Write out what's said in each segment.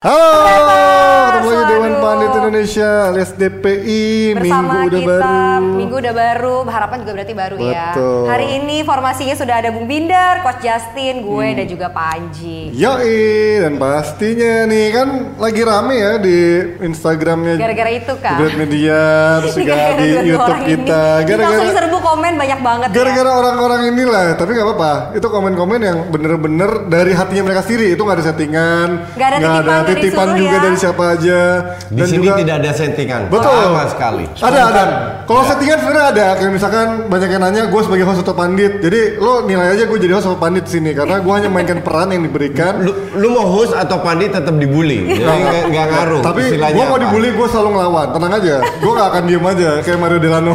Hello! Indonesia alias DPI bersama Minggu udah kita baru. minggu udah baru harapan juga berarti baru Betul. ya hari ini formasinya sudah ada Bung Binder, Coach Justin, gue Hmm. dan juga Panji Yoi, dan pastinya nih kan lagi rame ya di Instagramnya gara-gara itu kan Great Media, terus juga Gara-gara di dua YouTube kita. Langsung Gara-gara serbu komen banyak banget ya gara-gara orang-orang inilah, tapi nggak apa-apa. Itu komen-komen yang bener-bener dari hatinya mereka sendiri. Itu nggak ada settingan, Nggak ada titipan dari titipan juga ya. dari siapa aja. Di sini tidak ada settingan. Betul. Sama sekali. Ada ada. Kalau settingan sebenarnya ada. Kayak misalkan banyak yang nanya gue sebagai host atau pandit. Jadi lo nilai aja gue jadi host atau pandit di sini karena gue hanya mainkan peran yang diberikan. Lu, lu mau host atau pandit tetap dibully. Jadi nggak nggak ngaruh. Tapi gue mau dibully gue selalu ngelawan. Tenang aja. Gue gak akan diem aja kayak Mario Delano.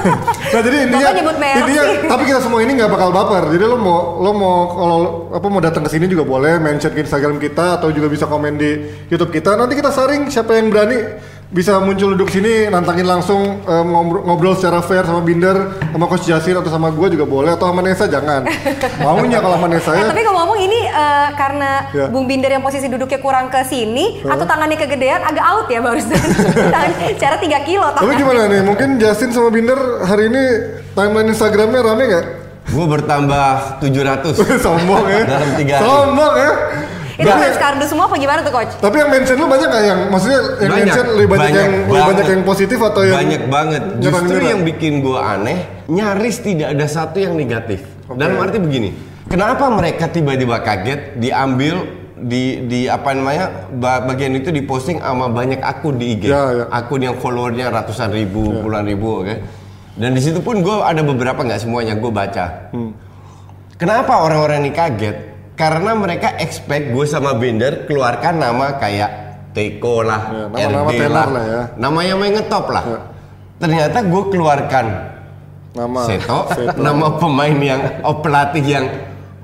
nah jadi intinya, intinya tapi kita semua ini nggak bakal baper. Jadi lo mau lo mau kalau apa mau datang ke sini juga boleh mention ke Instagram kita atau juga bisa komen di YouTube kita. Nanti kita saring siapa yang berani bisa muncul duduk sini nantangin langsung eh, ngobrol, ngobrol secara fair sama Binder sama Coach Jasin atau sama gue juga boleh atau sama Nesa jangan maunya kalau sama Nesa Eh, ya tapi kalau ngomong ini eh, karena Ya. Bung Binder yang posisi duduknya kurang ke sini atau tangannya kegedean agak out ya barusan. Tangan cara 3 kilo tapi tangan. gimana nih mungkin Jasin sama Binder hari ini timeline Instagramnya rame nggak Gue bertambah 700. sombong ya Dalam tiga hari. sombong ya Itu Tapi- fans kardus semua apa gimana tuh coach? tapi yang mention lu banyak nggak yang maksudnya yang Banyak, mention lebih banyak, yang lebih banyak banget. yang positif atau yang banyak banget. Justru nyerang-nyerang? yang bikin gue aneh, nyaris tidak ada satu yang negatif. Dalam arti begini, kenapa mereka tiba-tiba kaget diambil di di apa namanya ba- bagian itu diposting sama banyak akun di IG, Ya, ya. akun yang followernya ratusan ribu, puluhan ribu, oke. Dan di situ pun gue ada beberapa nggak semuanya gue baca. Hmm. Kenapa orang-orang ini kaget? Karena mereka expect gue sama Binder keluarkan nama kayak Teko lah, Ya, nama-nama RD lah, lah ya. nama yang main ngetop lah. Ya. Ternyata gue keluarkan nama Seto, Seto. nama pemain yang oh, pelatih yang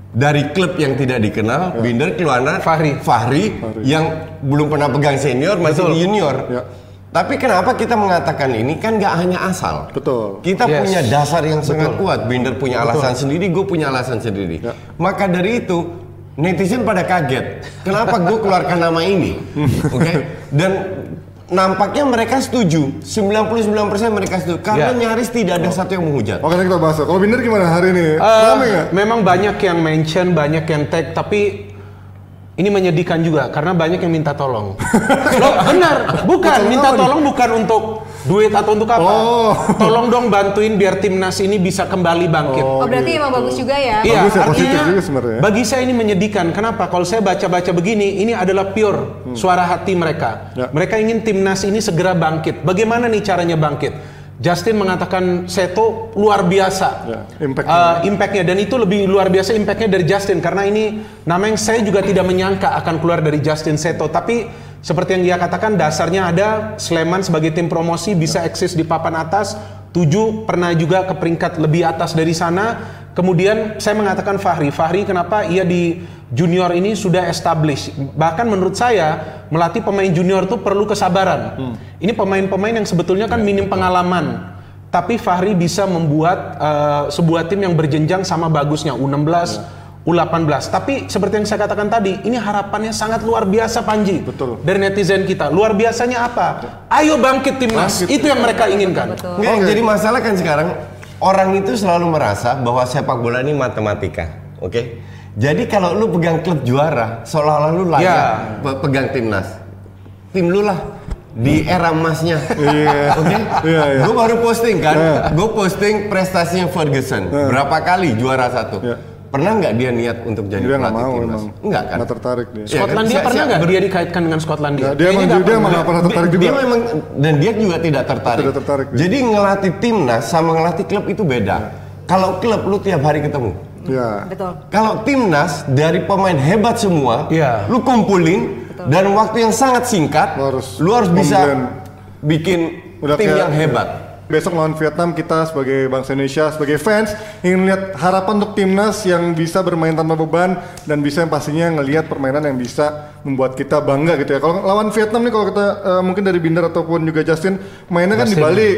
dari klub yang tidak dikenal, Binder keluarkan Fahri. Fahri, yang belum pernah pegang senior masih di junior. Ya. Tapi kenapa kita mengatakan ini kan nggak hanya asal. betul Kita Yes. punya dasar yang sangat kuat. Binder punya alasan sendiri, gue punya alasan sendiri. Ya. Maka dari itu netizen pada kaget. Kenapa gue keluarkan nama ini? Oke. Dan nampaknya mereka setuju. 99% mereka setuju. Karena Ya. nyaris tidak ada satu yang menghujat. Oke kita bahas kalau Binder gimana hari ini rame nggak memang banyak yang mention, banyak yang tag, tapi ini menyedihkan juga karena banyak yang minta tolong. Loh, benar, bukan minta tolong bukan untuk duit atau untuk apa. Oh. Tolong dong bantuin biar timnas ini bisa kembali bangkit. Oh, berarti emang bagus juga ya. Iya, Bagus ya, positif artinya juga sebenarnya ya. bagi saya ini menyedihkan. Kenapa? Kalau saya baca-baca begini, ini adalah pure suara hati mereka. Ya. Mereka ingin timnas ini segera bangkit. Bagaimana nih caranya bangkit? Justin mengatakan Seto luar biasa Ya, impact-nya. Uh, impactnya dan itu lebih luar biasa impactnya dari Justin karena ini nama yang saya juga tidak menyangka akan keluar dari Justin Seto tapi seperti yang dia katakan dasarnya ada Sleman sebagai tim promosi bisa eksis di papan atas. Tujuh pernah juga ke peringkat lebih atas dari sana. Kemudian saya mengatakan Fahri. Fahri kenapa ia di junior ini sudah established? Bahkan menurut saya melatih pemain junior itu perlu kesabaran. Ini pemain-pemain yang sebetulnya kan minim pengalaman. Tapi Fahri bisa membuat eh, sebuah tim yang berjenjang sama bagusnya. U16, U18. Tapi seperti yang saya katakan tadi, ini harapannya sangat luar biasa Panji. Betul. Dari netizen kita. Luar biasanya apa? Ayo bangkit timnas. Bangkit. Itu yang mereka inginkan. Betul. Nggak, Oke. Jadi masalah kan sekarang orang itu selalu merasa bahwa sepak bola ini matematika, oke? Jadi kalau lu pegang klub juara, seolah-olah lu layak Ya. pe- pegang timnas. Tim lu lah di era emasnya, Iya. oke? Iya, iya. Gue baru posting kan, Iya. gue posting prestasinya Ferguson, Iya. berapa kali juara satu. Iya. Pernah nggak dia niat untuk jadi dia nggak pelatih mau timnas? emang Enggak kan? nggak tertarik dia Iya kan? Skotlandia Saya- pernah nggak dia dikaitkan dengan Skotlandia? Nggak, dia emang dia emang nggak pernah tertarik juga Dia memang dan dia juga tidak tertarik. Tidak tertarik dia. Jadi ngelatih timnas sama ngelatih klub itu beda. Kalau klub lu tiap hari ketemu. ya Betul. Kalau timnas dari pemain hebat semua, Iya. lu kumpulin dan waktu yang sangat singkat, Lu harus lu harus bisa bikin Udah tim kayak- yang hebat. Besok lawan Vietnam kita sebagai bangsa Indonesia, sebagai fans ingin lihat harapan untuk timnas yang bisa bermain tanpa beban dan bisa yang pastinya ngelihat permainan yang bisa membuat kita bangga gitu ya. Kalau lawan Vietnam nih kalau kita eh, mungkin dari Binder ataupun juga Justin mainnya kan di Justin. Bali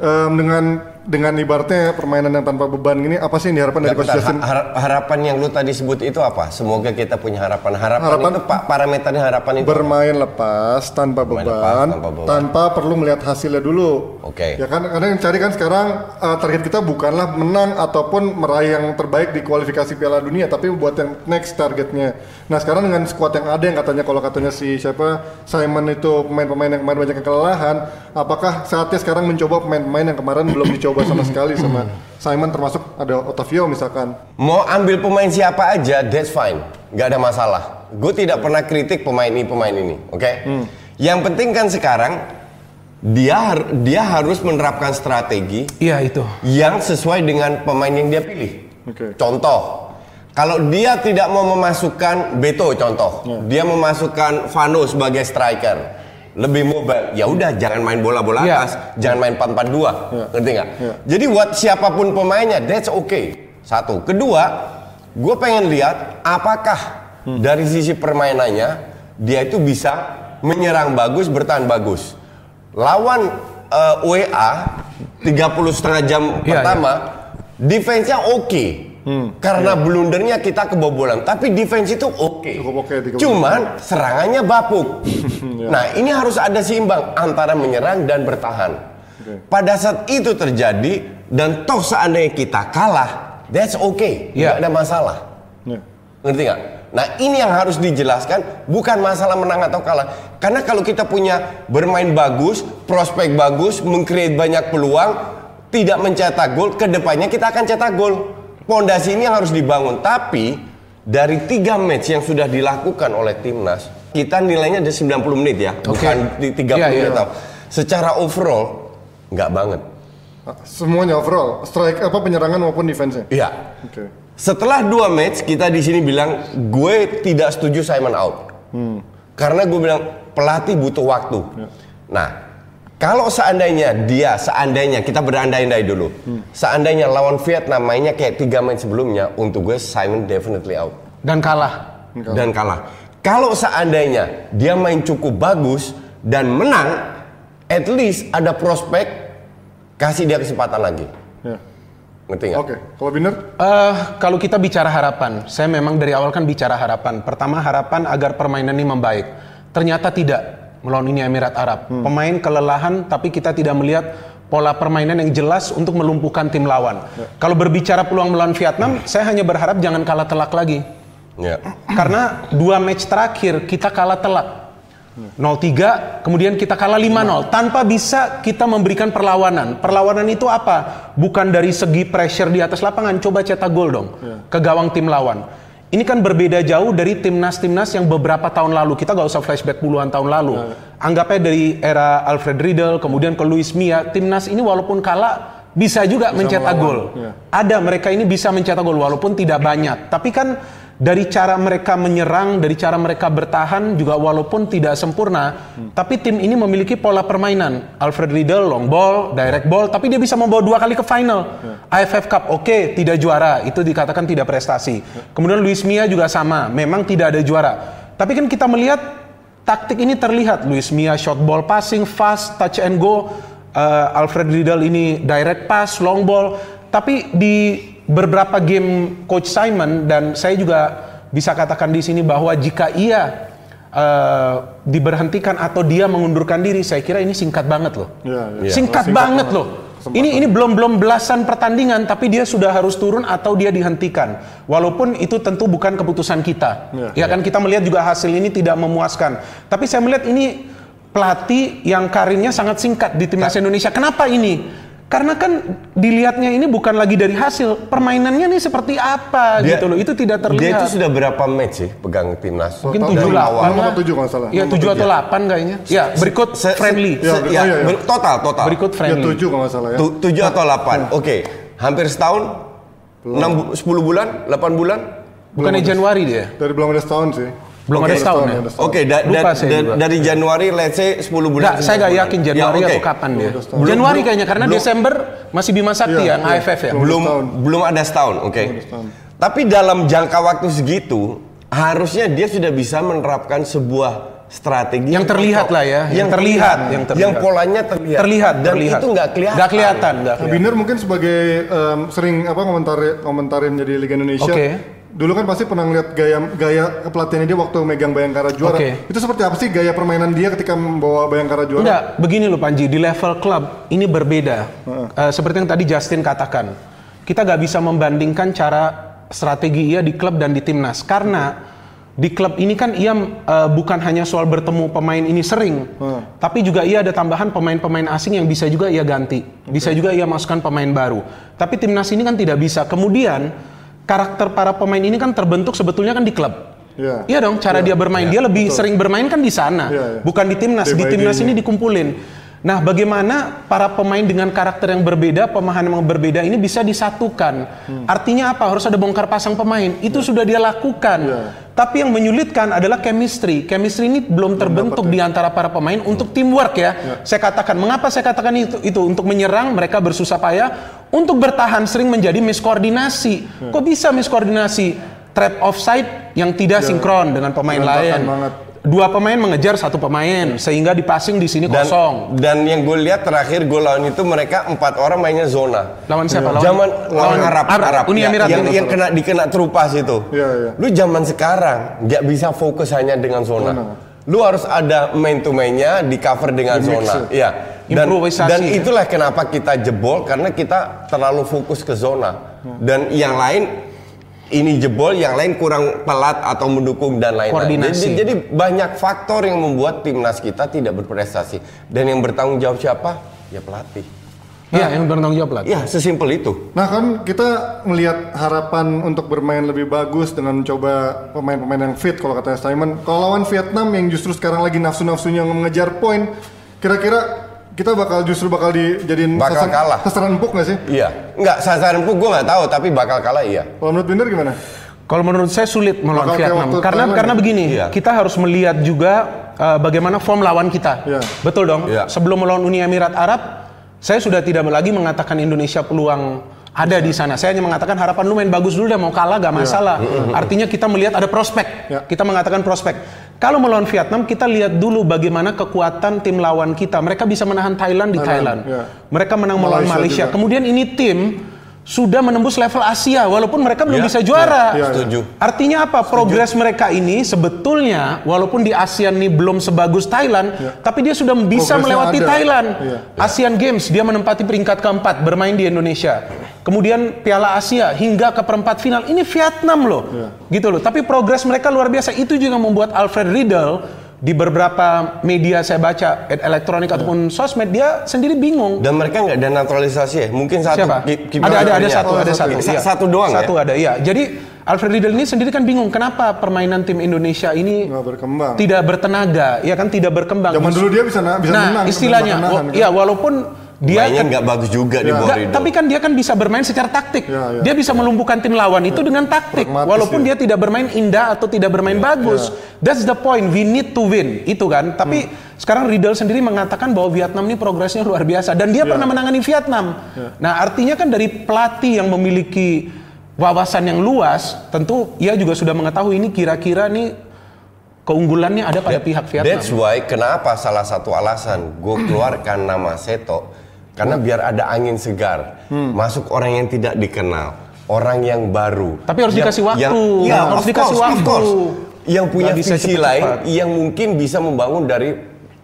em, dengan dengan ibaratnya permainan yang tanpa beban ini apa sih yang diharapkan dari Coach Justin? ha- har- harapan yang lu tadi sebut itu apa? Semoga kita punya harapan. Harapan, Harapan- itu pak parameternya harapan itu. Bermain lepas tanpa Bermain beban, lepas, tanpa beban. tanpa perlu melihat hasilnya dulu. Oke. Ya kan karena yang cari kan sekarang uh, target kita bukanlah menang ataupun meraih yang terbaik di kualifikasi Piala Dunia, tapi buat yang next targetnya. Nah sekarang dengan squad yang ada yang katanya kalau katanya si siapa Simon itu pemain-pemain yang kemarin banyak yang kelelahan, apakah saatnya sekarang mencoba pemain-pemain yang kemarin belum dicoba sama sekali sama Simon termasuk ada Otavio misalkan. Mau ambil pemain siapa aja, that's fine, nggak ada masalah. Gue tidak pernah kritik pemain ini pemain ini, oke? Yang penting kan sekarang dia har- dia harus menerapkan strategi Iya itu. yang sesuai dengan pemain yang dia pilih. Oke. Contoh, kalau dia tidak mau memasukkan Beto contoh, dia memasukkan Vano sebagai striker, lebih mobile. Ya udah jangan main bola-bola Ya. atas, jangan main 4-4-2. Ngerti nggak? Ya. Jadi buat siapa pun pemainnya, that's okay. Satu. Kedua, gue pengen lihat apakah dari sisi permainannya dia itu bisa menyerang bagus, bertahan bagus. Lawan eh, WA 30 setengah jam Iya, pertama, defense-nya oke. Karena blundernya kita kebobolan, tapi defense itu oke. Cukup oke, tiga puluh. Cuman serangannya bapuk. nah, ini harus ada seimbang antara menyerang dan bertahan. Pada saat itu terjadi dan toh seandainya kita kalah, that's okay, Iya. nggak ada masalah. Ya. Ngerti nggak? Nah ini yang harus dijelaskan bukan masalah menang atau kalah. Karena kalau kita punya bermain bagus, prospek bagus, mengcreate banyak peluang, tidak mencetak gol, ke depannya kita akan cetak gol. Pondasi ini yang harus dibangun. Tapi dari tiga match yang sudah dilakukan oleh timnas, kita nilainya ada 90 menit ya, Oke. bukan di 30 Iya, iya. menit. tau. Secara overall nggak banget. Semuanya overall, strike apa penyerangan maupun defense-nya. Iya. Oke. Setelah dua match kita di sini bilang gue tidak setuju Simon out. Karena gue bilang pelatih butuh waktu. Nah, kalau seandainya dia, seandainya kita berandai-andai dulu, seandainya lawan Vietnam mainnya kayak tiga match sebelumnya, untuk gue Simon definitely out Dan kalah. dan kalah. Kalau seandainya dia main cukup bagus dan menang, at least ada prospek kasih dia kesempatan lagi. Ya. Ngerti nggak? Oke, kalau Biner? Eh, kalau kita bicara harapan, saya memang dari awal kan bicara harapan. Pertama harapan agar permainan ini membaik. Ternyata tidak melawan ini Emirat Arab. Pemain kelelahan, tapi kita tidak melihat pola permainan yang jelas untuk melumpuhkan tim lawan. Kalau berbicara peluang melawan Vietnam, saya hanya berharap jangan kalah telak lagi. Ya. Karena dua match terakhir kita kalah telak. 0-3, kemudian kita kalah 5-0 tanpa bisa kita memberikan perlawanan. Perlawanan itu apa? Bukan dari segi pressure di atas lapangan, coba cetak gol dong ke gawang tim lawan. Ini kan berbeda jauh dari timnas-timnas yang beberapa tahun lalu. Kita gak usah flashback puluhan tahun lalu. Anggapnya dari era Alfred Riedel, kemudian ke Luis Mia. Timnas ini walaupun kalah bisa juga mencetak melawan, gol. ya. Ada mereka ini bisa mencetak gol walaupun tidak banyak. Tapi kan dari cara mereka menyerang, dari cara mereka bertahan juga walaupun tidak sempurna, tapi tim ini memiliki pola permainan. Alfred Riedel long ball, direct ball, tapi dia bisa membawa dua kali ke final. AFF Cup oke, tidak juara, itu dikatakan tidak prestasi. Kemudian Luis Mia juga sama, memang tidak ada juara. Tapi kan kita melihat taktik ini terlihat Luis Mia short ball passing fast, touch and go. Uh, Alfred Riedel ini direct pass, long ball. Tapi di beberapa game Coach Simon dan saya juga bisa katakan di sini bahwa jika ia uh, diberhentikan atau dia mengundurkan diri, saya kira ini singkat banget loh. Iya, iya. Singkat, Singkat banget banget. loh. Ini ini belum belum belasan pertandingan tapi dia sudah harus turun atau dia dihentikan. Walaupun itu tentu bukan keputusan kita. Iya. ya kan kita melihat juga hasil ini tidak memuaskan. Tapi saya melihat ini pelatih yang karirnya sangat singkat di timnas Indonesia. Kenapa ini? Karena kan dilihatnya ini bukan lagi dari hasil permainannya nih seperti apa Dia- gitu loh. Itu tidak Dia terlihat. itu sudah berapa match sih pegang timnas? Mungkin Total tujuh delapan. Nomor tujuh kalau salah. Ya Nomor tujuh atau tujuh. delapan kayaknya. Ya berikut Se- se- friendly. se- Ya, ya, oh, iya, iya. ber- total total. Berikut Ya friendly. tujuh kalau nggak salah ya. Tu- tujuh atau delapan. Oke, hampir setahun. Enam, sepuluh bulan, 8 bulan. Bukannya Januari dia? Dari belum ada setahun sih. Belum ada setahun ya? Oke, da- Lupa da- da- juga. dari Januari let's say 10 bulan. Enggak, saya nggak 9 yakin bulan. Januari Ya, oke. atau kapan dia. Januari Belum- kayaknya karena belum- Desember masih Bima Sakti Iya, yang iya. AFF ya. Belum. belum ada setahun, oke. Setahun. Tapi dalam jangka waktu segitu, harusnya dia sudah bisa menerapkan sebuah strategi Yang terlihat lah ya, yang terlihat, yang terlihat. yang polanya terlihat, Terlihat, dan terlihat. itu nggak kelihatan. Nggak kelihatan, nggak kelihatan. Binder mungkin sebagai em, sering apa komentarin komentarin jadi Liga Indonesia. Oke. Dulu kan pasti pernah ngeliat gaya gaya kepelatihannya dia waktu megang Bayangkara juara. Oke. Itu seperti apa sih gaya permainan dia ketika membawa Bayangkara juara? Enggak, begini loh Panji, di level klub ini berbeda. Eh, seperti yang tadi Justin katakan, kita nggak bisa membandingkan cara strategi ia di klub dan di timnas karena di klub ini kan ia eh, bukan hanya soal bertemu pemain ini sering, tapi juga ia ada tambahan pemain-pemain asing yang bisa juga ia ganti, bisa juga ia masukkan pemain baru. Tapi timnas ini kan tidak bisa. Kemudian karakter para pemain ini kan terbentuk sebetulnya kan di klub. Iya. Iya dong, cara dia bermain. dia lebih sering bermain kan di sana, Iya, iya. bukan di timnas. Day Di timnas ini dikumpulin. Nah, bagaimana para pemain dengan karakter yang berbeda, pemahaman yang berbeda ini bisa disatukan? Hmm. Artinya apa? Harus ada bongkar pasang pemain. Itu sudah dia lakukan. Iya. Tapi yang menyulitkan adalah chemistry. Chemistry ini belum terbentuk di antara para pemain untuk teamwork ya. Saya katakan, mengapa saya katakan itu? Itu untuk menyerang mereka bersusah payah, untuk bertahan sering menjadi miskoordinasi. Kok bisa miskoordinasi? Trap offside yang tidak sinkron dengan pemain Berantakan lain. banget. Dua pemain mengejar satu pemain sehingga dipasing di sini dan, kosong. dan yang gue lihat terakhir gue lawan itu mereka empat orang mainnya zona. Lawan siapa? Lawan Zaman lawan lawan Arab, Arab, Uni Ya, Emirat yang, itu. yang kena dikena terupas itu. Iya, iya. Lu zaman sekarang nggak bisa fokus hanya dengan zona. Zona. Lu harus ada main to mainnya di cover dengan Di zona. ya. Iya. Dan, dan ya. itulah kenapa kita jebol karena kita terlalu fokus ke zona. Dan yang lain ini jebol, yang lain kurang pelat atau mendukung dan lain-lain. Koordinasi. Jadi, jadi banyak faktor yang membuat timnas kita tidak berprestasi. Dan yang bertanggung jawab siapa? Ya pelatih. Iya, yang bertanggung jawab lah. Ya sesimpel itu. Nah kan kita melihat harapan untuk bermain lebih bagus dengan mencoba pemain-pemain yang fit kalau kata Simon. Kalau lawan Vietnam yang justru sekarang lagi nafsu-nafsunya mengejar poin, kira-kira kita bakal justru bakal dijadiin Bakal kalah. sasaran empuk nggak sih? Iya. Enggak, sasaran empuk gue nggak tahu, tapi bakal kalah iya. Kalau menurut Binder gimana? Kalau menurut saya sulit melawan Bakal Vietnam karena karena ya? begini, Iya. kita harus melihat juga uh, bagaimana form lawan kita. Iya. Betul dong. Iya. Sebelum melawan Uni Emirat Arab, saya sudah tidak lagi mengatakan Indonesia peluang ada di sana. Saya hanya mengatakan harapan lu main bagus dulu deh mau kalah gak masalah. Artinya kita melihat ada prospek. Iya. Kita mengatakan prospek. Kalau melawan Vietnam kita lihat dulu bagaimana kekuatan tim lawan kita. Mereka bisa menahan Thailand di Thailand, Thailand. iya. Mereka menang melawan Malaysia Malaysia. juga. Kemudian ini tim sudah menembus level Asia walaupun mereka belum Iya, bisa juara. iya, iya. Setuju. Artinya apa? Progres mereka ini sebetulnya walaupun di ASEAN ini belum sebagus Thailand, tapi dia sudah bisa Progresnya melewati ada. Thailand. Iya. ASEAN Games dia menempati peringkat keempat bermain di Indonesia. Kemudian Piala Asia hingga ke perempat final. Ini Vietnam loh. Gitu loh. Tapi progres mereka luar biasa. Itu juga membuat Alfred Riedel di beberapa media saya baca elektronik ataupun sosmed dia sendiri bingung. Dan mereka nggak ada naturalisasi ya? Mungkin satu. Siapa? ki- kiper Ada ada ada kipernya. satu, Oh, ada satu. satu. Sa- iya. satu doang Satu ya? ada, iya. Jadi Alfred Riedel ini sendiri kan bingung kenapa permainan tim Indonesia ini Nggak berkembang. tidak bertenaga, ya kan tidak berkembang. Zaman dulu dia bisa na- bisa nah, menang, istilahnya, kan? ya walaupun dia Mainnya kan- nggak bagus juga di Ya. Nggak, Ridho. tapi kan dia kan bisa bermain secara taktik. Ya, ya. Dia bisa melumpuhkan tim lawan itu dengan taktik, Pragmatis walaupun dia. dia tidak bermain indah atau tidak bermain bagus. That's the point. We need to win, itu kan. Tapi sekarang Riedel sendiri mengatakan bahwa Vietnam ini progresnya luar biasa dan dia pernah menangani Vietnam. Nah, artinya kan dari pelatih yang memiliki wawasan yang luas, tentu ia juga sudah mengetahui ini kira-kira nih keunggulannya ada pada pihak Vietnam. That's why kenapa salah satu alasan gue keluarkan nama Seto karena biar ada angin segar, masuk orang yang tidak dikenal, orang yang baru. Tapi harus Yang- dikasih waktu. yang- ya, Harus dikasih course, of waktu. course. Yang punya bisa visi lain, yang mungkin bisa membangun dari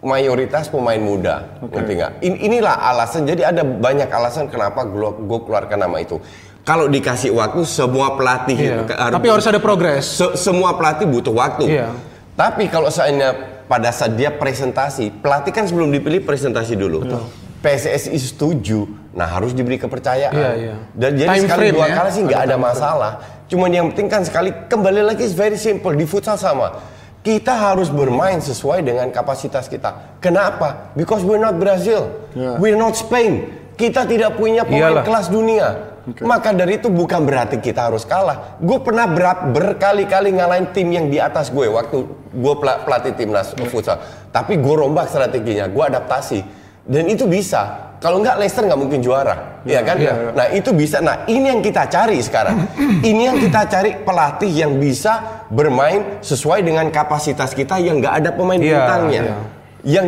mayoritas pemain muda, ngerti nggak? In- inilah alasan. Jadi ada banyak alasan kenapa gue keluarkan nama itu. Kalau dikasih waktu, semua pelatih Iya. ke- Tapi harus ada progres. Se- semua pelatih butuh waktu. Iya. Tapi kalau seandainya pada saat dia presentasi, pelatih kan sebelum dipilih presentasi dulu. PSSI setuju, nah harus diberi kepercayaan. Iya, iya. Dan jadi Time sekali frame dua ya. kali sih nggak ada masalah. Cuman yang penting kan sekali kembali lagi is very simple di futsal sama. Kita harus bermain sesuai dengan kapasitas kita. Kenapa? Because we're not Brazil, Yeah. we're not Spain. Kita tidak punya pemain Iyalah. kelas dunia. Maka dari itu bukan berarti kita harus kalah. Gue pernah berat berkali-kali ngalahin tim yang di atas gue waktu gue pelatih timnas futsal. Tapi gue rombak strateginya, gue adaptasi. Dan itu bisa. Kalau nggak Leicester nggak mungkin juara, ya kan? Iya. Nah itu bisa. Nah ini yang kita cari sekarang. ini yang kita cari pelatih yang bisa bermain sesuai dengan kapasitas kita yang nggak ada pemain Iya, bintangnya, iya. yang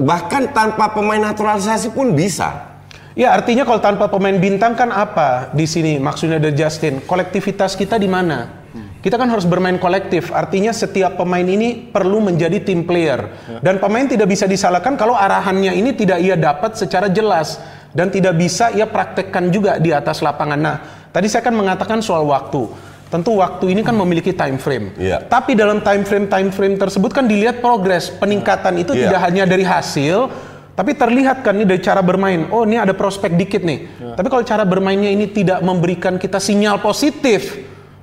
bahkan tanpa pemain naturalisasi pun bisa. Ya artinya kalau tanpa pemain bintang kan apa di sini maksudnya dari Justin kolektivitas kita di mana? Kita kan harus bermain kolektif. Artinya setiap pemain ini perlu menjadi tim player dan pemain tidak bisa disalahkan kalau arahannya ini tidak ia dapat secara jelas dan tidak bisa ia praktekkan juga di atas lapangan. Nah, tadi saya kan mengatakan soal waktu. Tentu waktu ini kan memiliki time frame. Iya. Tapi dalam time frame time frame tersebut kan dilihat progres peningkatan itu Iya. tidak hanya dari hasil, tapi terlihat kan nih dari cara bermain. Oh ini ada prospek dikit nih. Tapi kalau cara bermainnya ini tidak memberikan kita sinyal positif,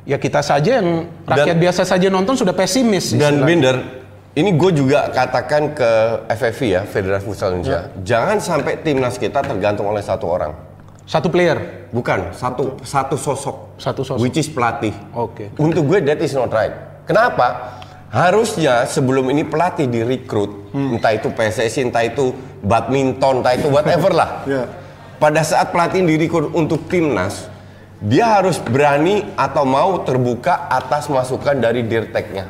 ya kita saja yang rakyat Dan- biasa saja nonton sudah pesimis. Dan. Binder, ini gue juga katakan ke FFV ya, Federasi Futsal Indonesia, jangan sampai timnas kita tergantung oleh satu orang. satu player. Bukan satu satu sosok, Satu sosok. which is pelatih. Oke. Untuk gue that is not right. Kenapa? Harusnya sebelum ini pelatih direkrut, Hmm. entah itu PSSI, entah itu badminton, entah itu whatever lah. Ya. Pada saat pelatih direkrut untuk timnas, dia harus berani atau mau terbuka atas masukan dari dirteknya.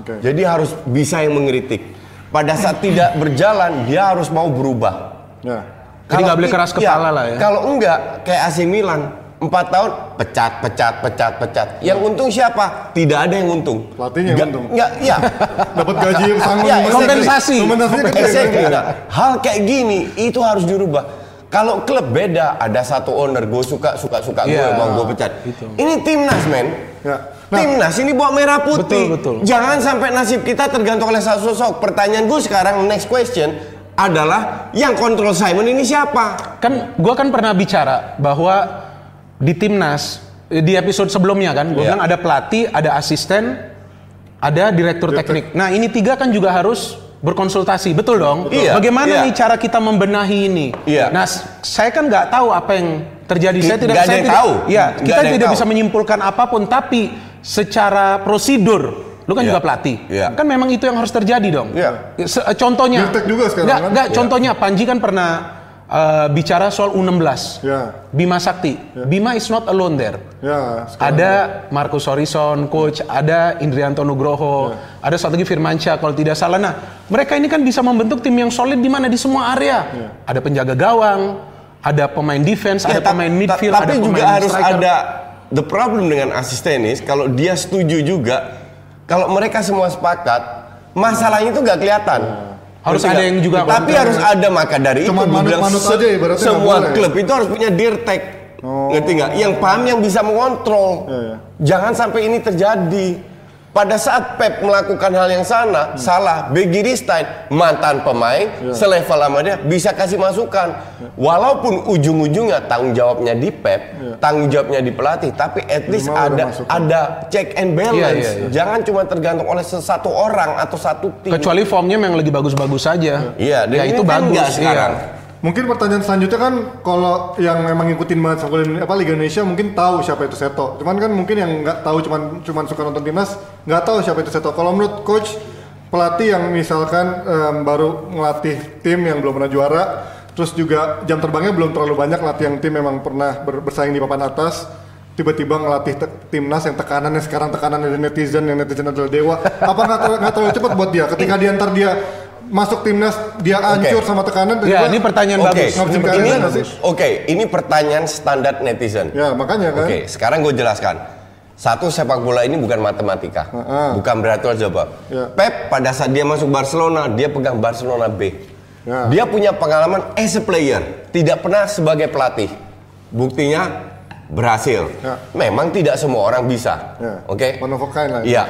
Oke. Jadi harus bisa yang mengkritik. Pada saat tidak berjalan, dia harus mau berubah. Ya. Jadi nggak boleh keras kepala lah ya. Kalau enggak, kayak AC Milan, empat tahun pecat, pecat, pecat, pecat. Yang untung siapa? Tidak ada yang untung. Pelatihnya yang untung. Nggak, iya. Dapat gaji yang sangat Ya. Kompensasi. Nah, hal kayak gini itu harus dirubah. Kalau klub beda, ada satu owner, gue suka, suka, suka gue, Iya. mau gue pecat. Itu. Ini timnas, men. Ya. Nah, timnas ini bawa merah putih. Betul, betul. Jangan sampai nasib kita tergantung oleh satu sosok. Pertanyaan gue sekarang, next question adalah yang kontrol Simon ini siapa? Kan gua kan pernah bicara bahwa di timnas eh, di episode sebelumnya kan, gue Iya. bilang ada pelatih, ada asisten, ada direktur teknik. Nah ini tiga kan juga harus berkonsultasi, betul dong? Iya, Bagaimana iya. nih cara kita membenahi ini? Iya. Nah, saya kan nggak tahu apa yang terjadi. Saya tidak, saya tidak, tahu. Ya, Nggak kita tidak tahu. bisa menyimpulkan apa pun. Tapi secara prosedur, lu kan Iya. juga pelatih, Iya. kan memang itu yang harus terjadi dong. Iya. Se- eh, Contohnya, Dirtek juga sekarang nggak, kan? nggak, Iya. contohnya Panji kan pernah eh, bicara soal U16. Ya. Bima Sakti. Bima is not alone there. Ya. sekarang- Ada Markus Horison, coach, ada Indrianto Nugroho, ada satu lagi Firmansyah kalau tidak salah. Nah, mereka ini kan bisa membentuk tim yang solid di mana di semua area. Ada penjaga gawang, ada pemain defense, Ya, ada ta- pemain ta- midfield, tapi ada juga pemain harus striker. ada the problem dengan asistenis kalau dia setuju juga kalau mereka semua sepakat masalahnya itu nggak kelihatan Harus ada yang juga tapi harus ada maka dari Cuman itu gua bilang manut-manut se- aja ibaratnya semua klub itu harus punya dirtek Oh. ngerti nggak? Yang paham yang bisa mengontrol. Ya, ya. jangan sampai ini terjadi pada saat Pep melakukan hal yang sana, salah, Begi Stein mantan pemain selevel sama dia bisa kasih masukan. Walaupun ujung-ujungnya tanggung jawabnya di Pep, tanggung jawabnya di pelatih, tapi at least Minimal ada ada check and balance. Iya, iya, iya. Jangan cuma tergantung oleh satu orang atau satu tim. Kecuali formnya memang lagi bagus-bagus saja. Iya, dan ya itu kan bagus. nggak iya. Mungkin pertanyaan selanjutnya kan kalau yang memang ngikutin banget Indonesia- apa Liga Indonesia mungkin tahu siapa itu Seto. Cuman kan mungkin yang nggak tahu cuman cuman suka nonton timnas nggak tahu siapa itu Seto. Kalau menurut coach pelatih yang misalkan em, baru ngelatih tim yang belum pernah juara, terus juga jam terbangnya belum terlalu banyak latih yang tim memang pernah ber- bersaing di papan atas, tiba-tiba ngelatih timnas yang tekanannya sekarang tekanan dari netizen yang netizen adalah dewa. Apa nggak terlalu, cepat buat dia ketika dia ntar dia masuk timnas dia hancur sama tekanan Ya, ini pertanyaan Oke, bagus. Ini, oke, ini pertanyaan standar netizen. Ya makanya kan. Oke, sekarang gue jelaskan. Satu sepak bola ini bukan matematika, Heeh. bukan berarti harus jawab. Ya. Pep pada saat dia masuk Barcelona, dia pegang Barcelona B. Ya. Dia punya pengalaman as a player, tidak pernah sebagai pelatih. Buktinya berhasil. Ya. Memang tidak semua orang bisa. Ya. Oke. One of a kind lah. Iya.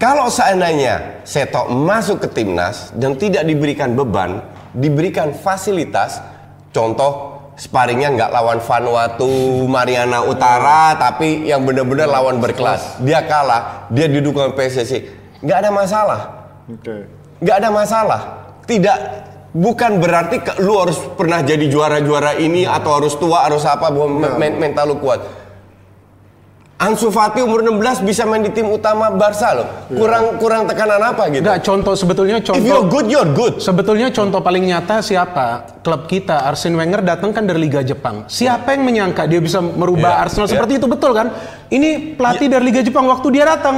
Kalau seandainya Seto masuk ke timnas dan tidak diberikan beban, diberikan fasilitas, contoh sparringnya nggak lawan Vanuatu, Mariana Utara, tapi yang benar-benar lawan berkelas. Dia kalah, dia didukung PSSI, nggak ada masalah, Oke. nggak ada masalah. Tidak, bukan berarti lu harus pernah jadi juara-juara ini atau harus tua, harus apa, bahwa men- mental lu kuat Ansu Fati umur 16 bisa main di tim utama Barca loh. Kurang kurang tekanan apa gitu? Enggak, contoh sebetulnya If you're contoh good, you're good. Sebetulnya contoh paling nyata siapa? Klub kita Arsene Wenger datang kan dari Liga Jepang. Siapa yang menyangka dia bisa merubah Iya, Arsenal iya. seperti itu betul kan? Ini pelatih dari Liga Jepang waktu dia datang.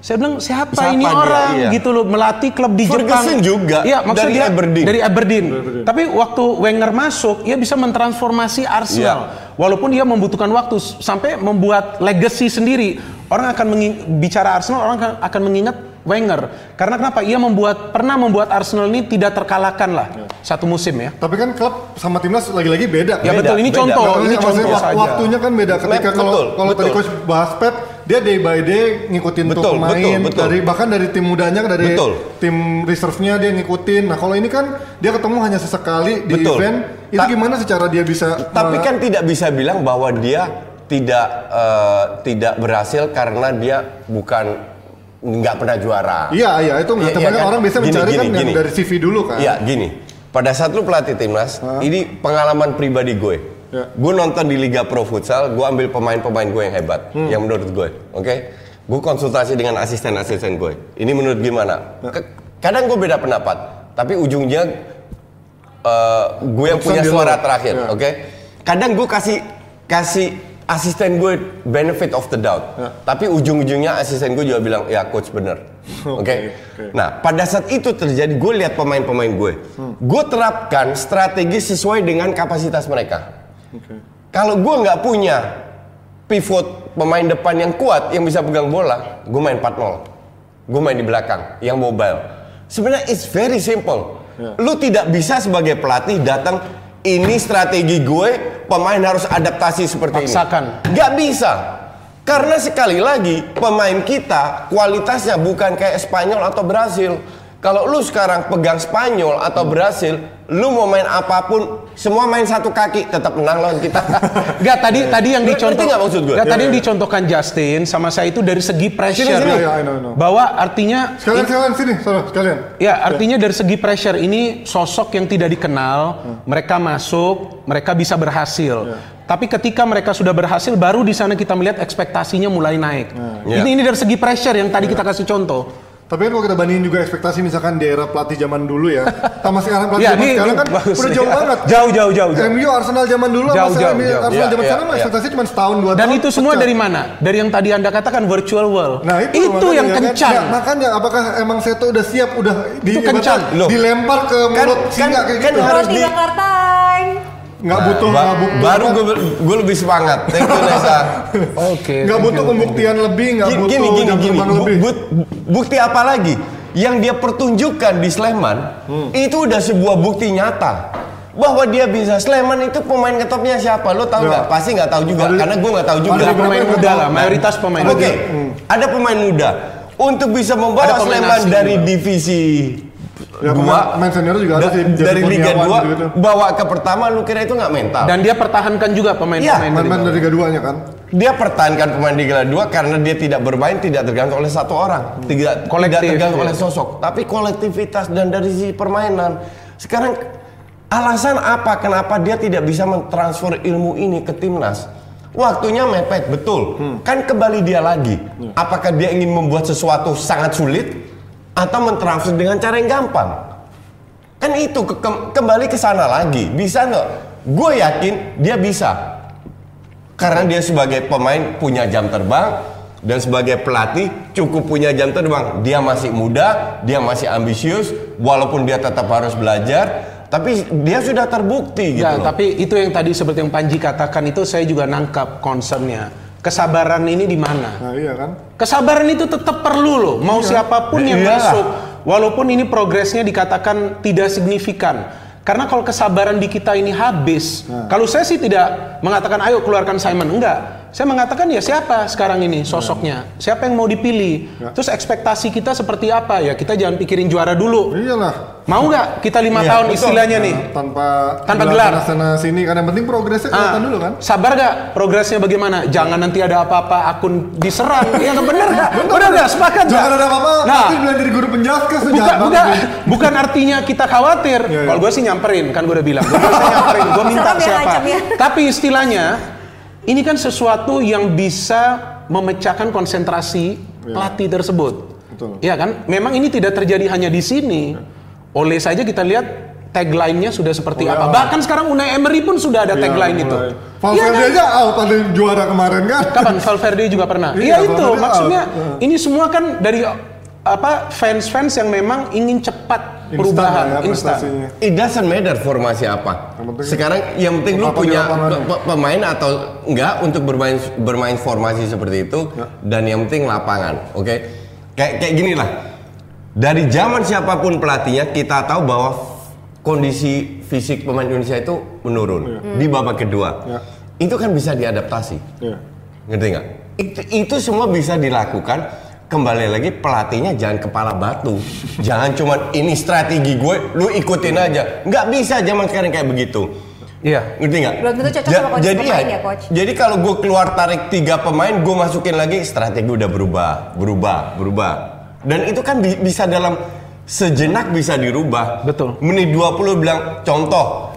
Saya bilang siapa, Siapa ini dia? orang Iya. gitu loh melatih klub di Ferguson Jepang. juga, Iya, maksudnya dari dia Aberdeen. Dari Aberdeen. Tapi waktu Wenger masuk, ia bisa mentransformasi Arsenal. Iya. Walaupun dia membutuhkan waktu sampai membuat legacy sendiri. Orang akan bicara Arsenal, orang akan- akan mengingat Wenger. Karena kenapa? Ia membuat pernah membuat Arsenal ini tidak terkalahkan lah satu musim ya. Tapi kan klub sama timnas lagi-lagi beda kan? Ya Beda, betul, ini beda. contoh, Nah, ini contoh saja. Waktunya kan beda ketika kalau kalau tadi coach bahas Pep, dia day by day ngikutin tuh Betul, pemain betul, betul. dari bahkan dari tim mudanya dari Betul. tim reserve-nya dia ngikutin. Nah, kalau ini kan dia ketemu hanya sesekali di Betul. event. Itu Ta- gimana secara dia bisa Tapi kan tidak bisa bilang bahwa dia tidak eh, tidak berhasil karena dia bukan nggak pernah juara. Iya, iya itu Iya, tapi iya kan kan? orang biasa Gini, mencari kan gini, yang gini. dari CV dulu kan. Iya gini, pada saat lu pelatih timnas, ini pengalaman pribadi gue. Ya. Gue nonton di Liga Pro Futsal, gue ambil pemain-pemain gue yang hebat, Hmm. yang menurut gue, oke? Gue konsultasi dengan asisten-asisten gue. Ini menurut gimana? Ya. Ke- Kadang gue beda pendapat, tapi ujungnya eh, gue yang punya suara terakhir, Ya. oke? Kadang gue kasih kasih asisten gue benefit of the doubt, Ya. tapi ujung-ujungnya asisten gue juga bilang ya coach bener, oke? Oke, oke. Nah, pada saat itu terjadi, gue lihat pemain-pemain gue. Hmm. Gue terapkan strategi sesuai dengan kapasitas mereka. Oke. Kalau gue nggak punya pivot pemain depan yang kuat yang bisa pegang bola, gue main 4-0. Gue main di belakang, yang mobile. Sebenarnya it's very simple. Ya. Lu tidak bisa sebagai pelatih datang ini strategi gue, pemain harus adaptasi seperti Paksakan. ini. Nggak bisa. Karena sekali lagi pemain kita kualitasnya bukan kayak Spanyol atau Brasil. Kalau lu sekarang pegang Spanyol atau Brasil, lu mau main apa pun, semua main satu kaki tetap menang lawan kita. Enggak tadi tadi yang dicontoh nggak maksud gue? Nggak, tadi Iya, yang iya. dicontohkan Justin sama saya itu dari segi pressure. Sini, sini. Iya, I know, I know. Bahwa artinya Sekalian sekalian sini, saudara, sekalian. Ya, artinya dari segi pressure ini sosok yang tidak dikenal, mereka masuk, mereka bisa berhasil. Tapi ketika mereka sudah berhasil, baru di sana kita melihat ekspektasinya mulai naik. Ya. Ini ini dari segi pressure yang tadi kita kasih contoh. Tapi kan kalau kita bandingin juga ekspektasi misalkan di era pelatih zaman dulu ya, sama sekarang pelatih Ya, zaman ini- sekarang ini kan bagus udah nih. jauh banget. Jauh, jauh, jauh, jauh. MU Arsenal zaman dulu Jauh, sama jauh, sekarang jauh. Arsenal Ya, zaman ya, sekarang ya. ekspektasi cuma setahun dua Dan tahun. itu semua pecah. dari mana? Dari yang tadi Anda katakan virtual world. Nah itu, makanya yang ya kan. kencang. Ya, makanya apakah emang Seto udah siap udah di, Itu kencang. Loh. dilempar ke Kan- mulut kan- singa kayak kan gitu. harus di- bakar time. Nggak Nah, butuh ba- nggak butuh baru gue gue lebih semangat. Thank you Nesa. Oke. nggak butuh pembuktian lebih nggak Gini butuh gini gini, gini. Bu- lebih. bu- bukti apa lagi? Yang dia pertunjukkan di Sleman itu udah sebuah bukti nyata bahwa dia bisa Sleman itu pemain ketopnya siapa? Lo tahu Ya. nggak? Pasti nggak tahu juga Ada- karena gue nggak tahu juga. ada Pemain muda lah, mayoritas pemain Oke, muda. ada pemain muda untuk bisa membawa Sleman dari juga. divisi Ya, dua pemain- pemain senior juga ada da- sih, Jadi dari Liga Kurniawan 2 gitu-gitu. bawa ke pertama lu kira itu nggak mental? Dan dia pertahankan juga pemain-pemain Iya, dari Pemain dari Liga 2-nya kan. dia pertahankan pemain di Liga 2 karena dia tidak bermain tidak tergantung oleh satu orang, tidak Kolektif, tidak tergantung ya. oleh sosok, tapi kolektivitas dan dari sisi permainan. Sekarang alasan apa kenapa dia tidak bisa mentransfer ilmu ini ke timnas? Waktunya mepet, betul. Kan kembali dia lagi. Apakah dia ingin membuat sesuatu sangat sulit atau mentransfer dengan cara yang gampang? Kan itu ke- ke- kembali ke sana lagi. Bisa nggak? Gue yakin dia bisa. Karena dia sebagai pemain punya jam terbang dan sebagai pelatih cukup punya jam terbang. Dia masih muda, dia masih ambisius, walaupun dia tetap harus belajar, tapi dia sudah terbukti gitu. Ya, loh. tapi itu yang tadi seperti yang Panji katakan itu saya juga nangkap concernnya. Kesabaran ini di mana? Nah iya kan. Kesabaran itu tetap perlu loh. Mau siapa pun yang Iyalah. masuk, walaupun ini progresnya dikatakan tidak signifikan. Karena kalau kesabaran di kita ini habis, kalau saya sih tidak mengatakan ayo keluarkan Simon, enggak. Saya mengatakan ya siapa sekarang ini sosoknya, siapa yang mau dipilih. Terus ekspektasi kita seperti apa ya? Kita jangan pikirin juara dulu. Iyalah. Mau nggak kita lima Iya, tahun betul. istilahnya nih? Tanpa Tanpa gelar. sana, sini kan yang penting progresnya Ah, kelihatan dulu kan. Sabar gak progresnya bagaimana? Jangan nanti ada apa-apa akun diserang. ya nggak bener gak? Bener gak? Sepakat gak? Jangan ada apa-apa. Nah, Nanti bilang jadi guru bukan, bukan, bukan artinya kita khawatir. Iya, iya. Kalau gue sih nyamperin, kan gue udah bilang. Gue nyamperin, gue minta ya siapa. ngancamnya. Tapi istilahnya, ini kan sesuatu yang bisa memecahkan konsentrasi pelatih tersebut. Betul. Iya kan? Memang ini tidak terjadi hanya di sini. Oleh saja kita lihat tagline-nya sudah seperti Oh, apa. ya. Bahkan sekarang Unai Emery pun sudah ada tagline Iya, itu. Iya Valverde kan? aja out yang juara kemarin kan. Kapan Valverde juga pernah? Iya, Iya itu Valverde maksudnya out. ini semua kan dari apa fans-fans yang memang ingin cepat perubahan ya instan. It doesn't matter formasi apa. Yang penting- Sekarang yang penting lu punya pemain atau enggak untuk bermain bermain formasi seperti itu Ya. dan yang penting lapangan, oke? Kayak kayak gini lah. Dari zaman siapa pun pelatihnya kita tahu bahwa kondisi fisik pemain Indonesia itu menurun di babak kedua. Ya. Itu kan bisa diadaptasi. Ngerti nggak? Itu, itu semua bisa dilakukan. Kembali lagi pelatihnya jangan kepala batu. jangan cuman ini strategi gue, lu ikutin aja. Nggak bisa zaman sekarang kayak begitu. Iya. Ngerti nggak? Belum tentu cocok sama kondisi jadi pemain ya, Coach? Jadi kalau gue keluar tarik tiga pemain, gue masukin lagi strategi udah berubah, berubah, berubah. Dan itu kan bi- bisa dalam sejenak bisa dirubah. Betul. Menit 20 bilang contoh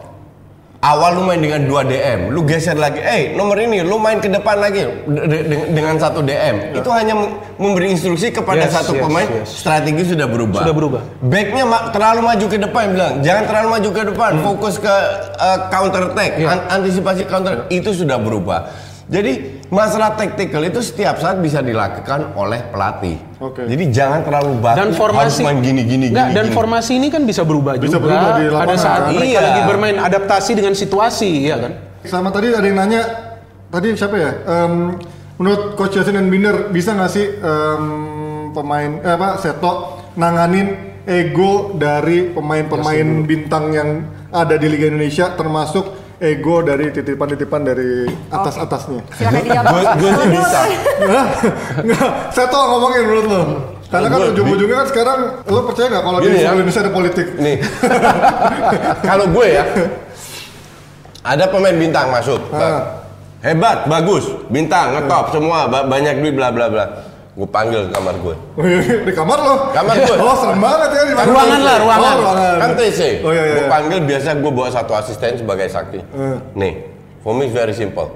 awal lu main dengan 2 DM, lu geser lagi, eh nomor ini lu main ke depan lagi de- de- dengan satu DM. Itu hanya mem- memberi instruksi kepada Yes, satu yes, pemain, yes. strategi sudah berubah. Sudah berubah. Backnya ma- terlalu maju ke depan bilang, jangan terlalu maju ke depan, fokus ke uh, counter attack, Hmm. Iya. an- antisipasi counter itu sudah berubah. Jadi masalah tactical itu setiap saat bisa dilakukan oleh pelatih. Oke. Jadi jangan terlalu baku Dan harus formasi main gini gini Nggak, gini. dan gini. formasi ini kan bisa berubah Bisa juga berubah di pada lapangan, saat kan? mereka Iya. lagi bermain adaptasi dengan situasi, ya kan? Sama tadi ada yang nanya, tadi siapa ya? Em, menurut Coach Yasin dan Binder bisa nggak sih em, pemain eh, apa Seto nanganin ego dari pemain-pemain bintang yang ada di Liga Indonesia termasuk ego dari titipan-titipan dari atas-atasnya. Silakan dijawab. Gue sih bisa. Nggak, Seto ngomongin menurut lo. Karena kan ujung-ujungnya kan sekarang lo percaya nggak kalau di ya. Indonesia ada politik? Nih, kalau gue ya, ada pemain bintang masuk, Ah. hebat, bagus, bintang, ngetop semua, ba- banyak duit, bla bla bla. Gue panggil ke kamar gue. di kamar lo? Kamar gue. Oh serem banget ya di mana? Ruangan lah, ruangan. Oh, ruangan. Kan TC. Oh iya iya. Gue panggil biasa gue bawa satu asisten sebagai saksi. Hmm. Nih, for me very simple.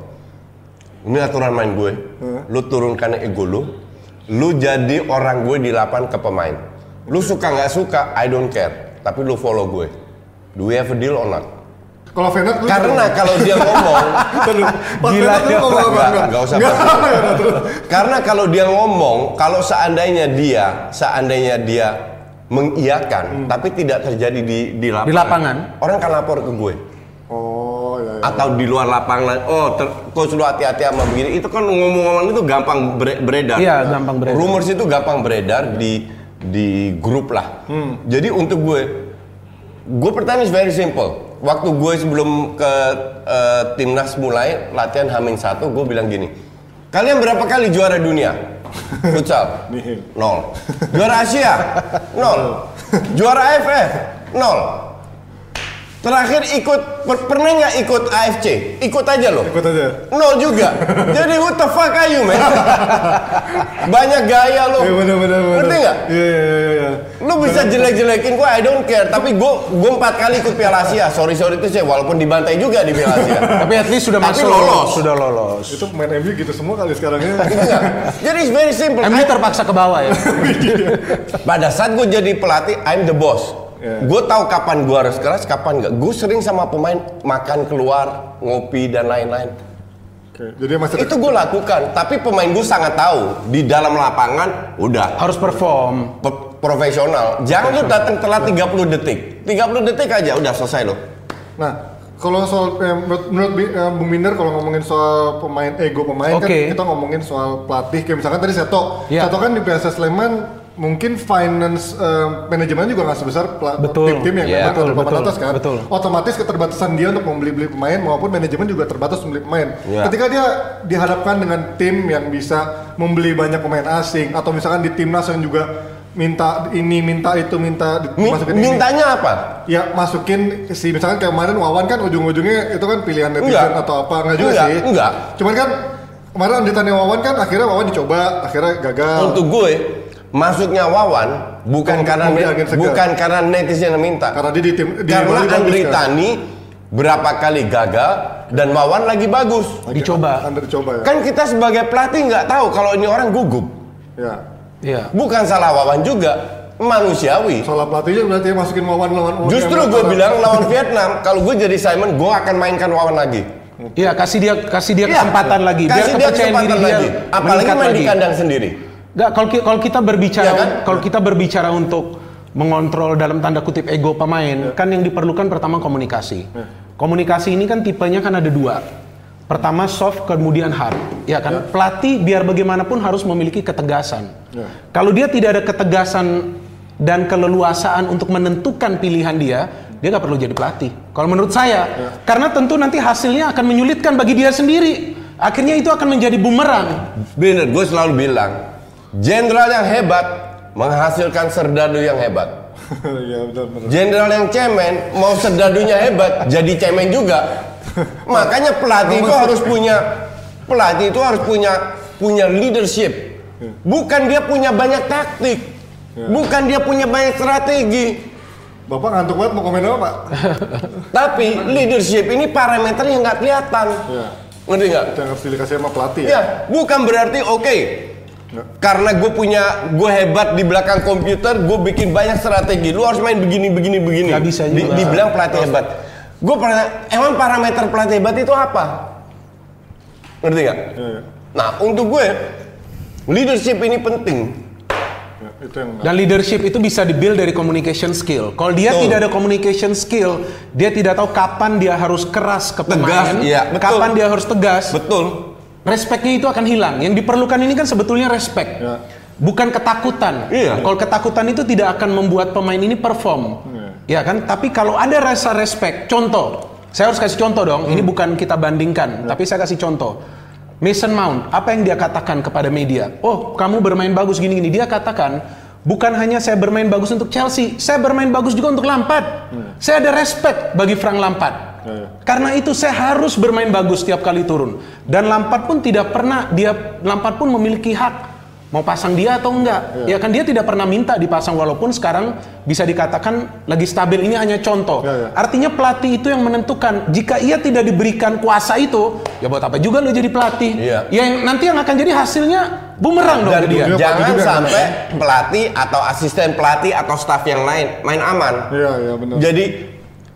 Ini aturan main gue. Hmm. Lu turunkan ego lu. Lu jadi orang gue di lapangan ke pemain. Lu suka nggak suka, I don't care. Tapi lu follow gue. Do we have a deal or not? Kalau lu Karena kalau dia ngomong, Gila, ya. ngomong apa enggak? nggak usah Nggak, bahas ya, karena kalau dia ngomong, kalau seandainya dia, seandainya dia mengiyakan, tapi tidak terjadi di di lapangan, Di lapangan. orang kan lapor ke gue. Oh iya iya. Atau di luar lapangan, oh ter, coach lu hati-hati sama begini, itu kan ngomong-ngomong itu gampang bre- beredar. Iya, gampang beredar. Rumors itu gampang beredar di di grup lah. Hmm. Jadi untuk gue, gue pertanyaan is very simple. Waktu gue sebelum ke eh, timnas mulai latihan Hamin satu, gue bilang gini, kalian berapa kali juara dunia? Futsal, Nihil. nol. Juara Asia, nol. Juara AFF, nol. Terakhir ikut, per- pernah nggak ikut AFC? Ikut aja loh. Ikut aja. Nol juga. Jadi what the fuck are you, man? Banyak gaya lo. Iya benar benar benar. Ngerti nggak? Iya iya iya iya. Lu bisa jelek-jelekin gue, I don't care. Tapi gue gue empat kali ikut Piala Asia. Sorry sorry itu sih, walaupun dibantai juga di Piala Asia. Tapi at least sudah Tapi masuk, lolos. sudah lolos. Itu pemain MU gitu semua kali sekarang ya. Iya. Jadi it's very simple. MU terpaksa ke bawah ya. Pada saat gue jadi pelatih, I'm the boss. Iya. Gue tahu kapan gue harus keras, kapan enggak. Gue sering sama pemain makan keluar, ngopi dan lain-lain. Oke, jadi masih Itu gue lakukan, tapi pemain gue sangat tahu di dalam lapangan udah Harus perform. pe- profesional. Jangan lu datang telat 30 detik. 30 detik aja udah selesai lo. Nah, kalau soal eh, menurut, menurut eh, Bung Minder kalau ngomongin soal pemain ego pemain kan Oke. kita ngomongin soal pelatih kayak misalkan tadi Seto. Iya. Seto kan di PSS Sleman mungkin finance eh, manajemen juga nggak sebesar tim-tim yang Iya. memang Betul, betul, atas kan. betul. Otomatis keterbatasan dia untuk membeli-beli pemain maupun manajemen juga terbatas membeli pemain. Iya. Ketika dia dihadapkan dengan tim yang bisa membeli banyak pemain asing atau misalkan di timnas yang juga minta ini minta itu minta Mi- dimasukin ini. mintanya apa? Ya masukin si misalkan kemarin Wawan kan ujung-ujungnya itu kan pilihan netizen Enggak. atau apa enggak juga Enggak, sih. enggak. Cuman kan kemarin ditanya Wawan kan akhirnya Wawan dicoba akhirnya gagal. Untuk gue masuknya Wawan bukan Untuk karena bukan karena netizen yang minta. karena dia di tim di karena Andri kan. Tani berapa kali gagal dan Wawan lagi bagus. Lagi Dicoba. Dicoba ya. Kan kita sebagai pelatih nggak tahu kalau ini orang gugup. Ya. Iya. Bukan salah Wawan juga, manusiawi. Salah pelatihnya berarti masukin Wawan lawan Justru gue bilang lawan Vietnam, kalau gue jadi Simon, gue akan mainkan Wawan lagi. Iya, kasih dia kasih dia Iya. kesempatan lagi biar Kasih dia kesempatan diri dia lagi. Apalagi main di lagi. kandang sendiri. Nggak, kalau ki- kalau kita berbicara Iya kan? kalau kita berbicara untuk mengontrol dalam tanda kutip ego pemain, kan yang diperlukan pertama komunikasi. Komunikasi ini kan tipenya kan ada dua. Pertama soft, kemudian hard. Ya kan? Pelatih biar bagaimanapun harus memiliki ketegasan. Ya. Kalau dia tidak ada ketegasan dan keleluasaan untuk menentukan pilihan dia, dia nggak perlu jadi pelatih. Kalau menurut saya, karena tentu nanti hasilnya akan menyulitkan bagi dia sendiri. Akhirnya itu akan menjadi bumerang. Bener, gue selalu bilang, jenderal yang hebat menghasilkan serdadu yang hebat. Iya benar. Jenderal yang cemen mau serdadunya hebat jadi cemen juga. Makanya pelatih itu harus punya pelatih itu harus punya punya leadership. Bukan dia punya banyak taktik. Bukan dia punya banyak strategi. Bapak ngantuk banget mau komen apa, Pak? Tapi leadership ini parameter yang nggak kelihatan. Iya. Ngerti nggak? Harus dikasih sama pelatih ya. Ya, bukan berarti oke. Karena gue punya, gue hebat di belakang komputer, gue bikin banyak strategi. Lu harus main begini, begini, begini. Nggak bisa Di- juga. dibilang pelatih hebat. Gue pernah, emang parameter pelatih hebat itu apa? Ngerti nggak? Iya, iya. Nah, untuk gue, leadership ini penting. Ya, itu yang Dan leadership itu bisa dibuild dari communication skill. Kalau dia Betul. tidak ada communication skill, dia tidak tahu kapan dia harus keras ke pemain, iya, betul. kapan dia harus tegas. Betul. Respeknya itu akan hilang. Yang diperlukan ini kan sebetulnya respect, Ya. bukan ketakutan. Iya. Kalau ketakutan itu tidak akan membuat pemain ini perform, ya kan? Tapi kalau ada rasa respect, contoh, saya harus kasih contoh dong. Ini bukan kita bandingkan, tapi saya kasih contoh. Mason Mount, apa yang dia katakan kepada media? Oh, kamu bermain bagus gini-gini. Dia katakan, bukan hanya saya bermain bagus untuk Chelsea, saya bermain bagus juga untuk Lampard. Saya ada respect bagi Frank Lampard. Ya, ya. Karena itu saya harus bermain bagus setiap kali turun. Dan Lampard pun tidak pernah dia Lampard pun memiliki hak mau pasang dia atau enggak. Ya kan dia tidak pernah minta dipasang walaupun sekarang bisa dikatakan lagi stabil ini hanya contoh. Ya, ya. Artinya pelatih itu yang menentukan. Jika ia tidak diberikan kuasa itu, ya buat apa juga lo jadi pelatih? Iya. Ya yang nanti yang akan jadi hasilnya bumerang dong Dan dia. Jangan juga sampai pelatih atau asisten pelatih atau staf yang lain main aman. Iya, iya benar. Jadi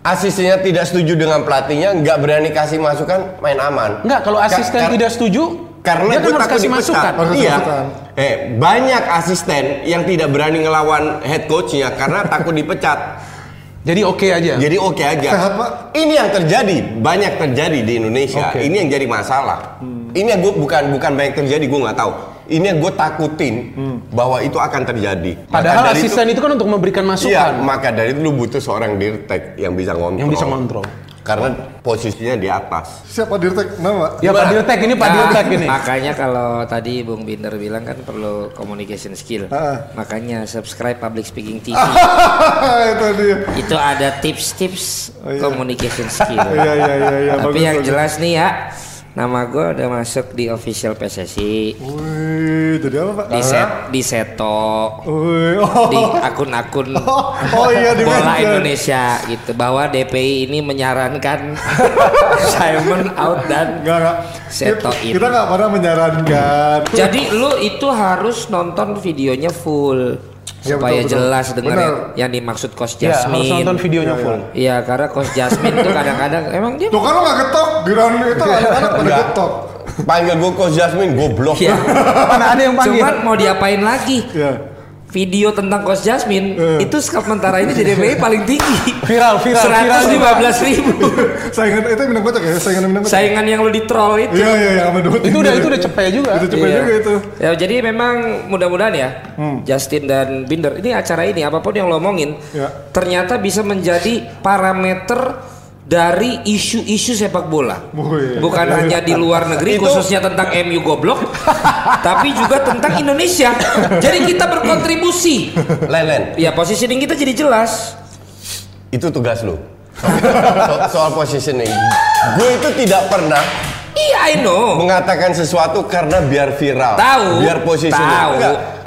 asistennya tidak setuju dengan pelatihnya, nggak berani kasih masukan, main aman. Enggak, kalau Ka- asisten kar- tidak setuju, karena dia gue kan harus takut kasih dipecat. masukan. Harus Iya. masukan. Eh, banyak asisten yang tidak berani ngelawan head coachnya karena takut dipecat. Jadi oke aja. Jadi oke aja. Sehat, Pak. Ini yang terjadi, banyak terjadi di Indonesia. Oke. Ini yang jadi masalah. Ini yang gue bukan bukan banyak terjadi, gue nggak tahu. Ini yang gue takutin bahwa itu akan terjadi. Maka Padahal dari asisten itu, kan untuk memberikan Iya, masukan maka dari itu lu butuh seorang dirtek yang bisa ngontrol. yang bisa ngontrol. Karena posisinya di atas. Siapa Dirtek? Nama? Ya Pak? Dirtek ini Pak Nah, Dirtek ini. Makanya kalau tadi Bung Binder bilang kan perlu communication skill. Ah. Makanya subscribe Public Speaking TV. itu dia. Itu ada tips-tips Oh, iya. communication skill. Iya, iya, iya, iya. Tapi bagus, yang bagus. jelas nih ya, nama gue udah masuk di official PSSI, Wih, jadi apa, Pak? di set, di seto, Wih, oh. di akun-akun Oh, oh iya di bola. Indonesia gitu bahwa DPI ini menyarankan Simon out dan Enggak, enggak. Seto Kita- in. Kita enggak pernah menyarankan. Jadi lu itu harus nonton videonya full Ya, supaya betul, betul. jelas dengar Benar. yang, yang dimaksud Coach Ya, harus Jasmine. nonton videonya Iya, full. Iya, karena Coach Jasmine tuh kadang-kadang emang dia Tuh kan lo nggak getok, Giron itu anak-anak pada Enggak. getok. Panggil gue Coach Jasmine, goblok. Iya. Mana ada yang panggil? Cuman mau diapain lagi? Iya. Video tentang Coach Jasmine Eh. itu sementara ini di DPI paling tinggi. Viral, viral, viral. 115 ribu. Saingan itu minum kocok ya, saingan minum kocok. Saingan yang lu di troll itu. Iya, iya, yang sama. Itu udah itu udah cepet juga. Itu cepet Iya. juga itu. Ya, jadi memang mudah-mudahan ya Justin dan Binder ini acara ini apa pun yang lo omongin Ya. ternyata bisa menjadi parameter dari isu-isu sepak bola. Bukan hanya di luar negeri Itu- khususnya tentang MU goblok, tapi juga tentang Indonesia. Jadi kita berkontribusi. Lelen, Ya positioning kita jadi jelas. itu tugas lu. So- soal positioning. Gue itu tidak pernah Iya, I know. mengatakan sesuatu karena biar viral, Tahu. biar posisi Tahu.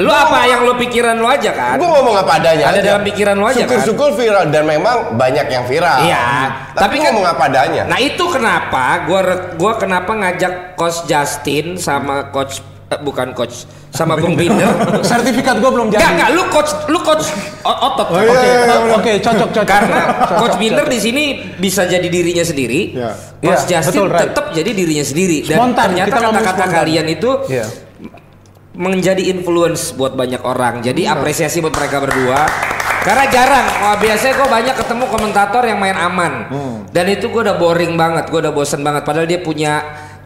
Lu apa yang lu pikiran lu aja kan? Gue ngomong apa adanya. Ada aja. dalam pikiran lu aja, kan? Syukur-syukur viral dan memang banyak yang viral. Iya, Tapi, tapi kan- ngomong apa adanya. Nah itu kenapa gua gua kenapa ngajak coach Justin sama coach bukan coach sama Bung Binder. Sertifikat gue belum jadi. Enggak enggak lu coach lu coach otot. Oh, iya, Oke, iya, iya, oke, cocok, cocok. Karena Cocok, coach Binder di sini bisa jadi dirinya sendiri. Iya. Coach Iya, Justin betul, right. tetap jadi dirinya sendiri dan Spontan, ternyata kata-kata kalian itu Iya. menjadi influence buat banyak orang. Jadi apresiasi buat mereka berdua. Karena jarang, wah biasanya gue banyak ketemu komentator yang main aman. Dan itu gue udah boring banget, gue udah bosen banget. Padahal dia punya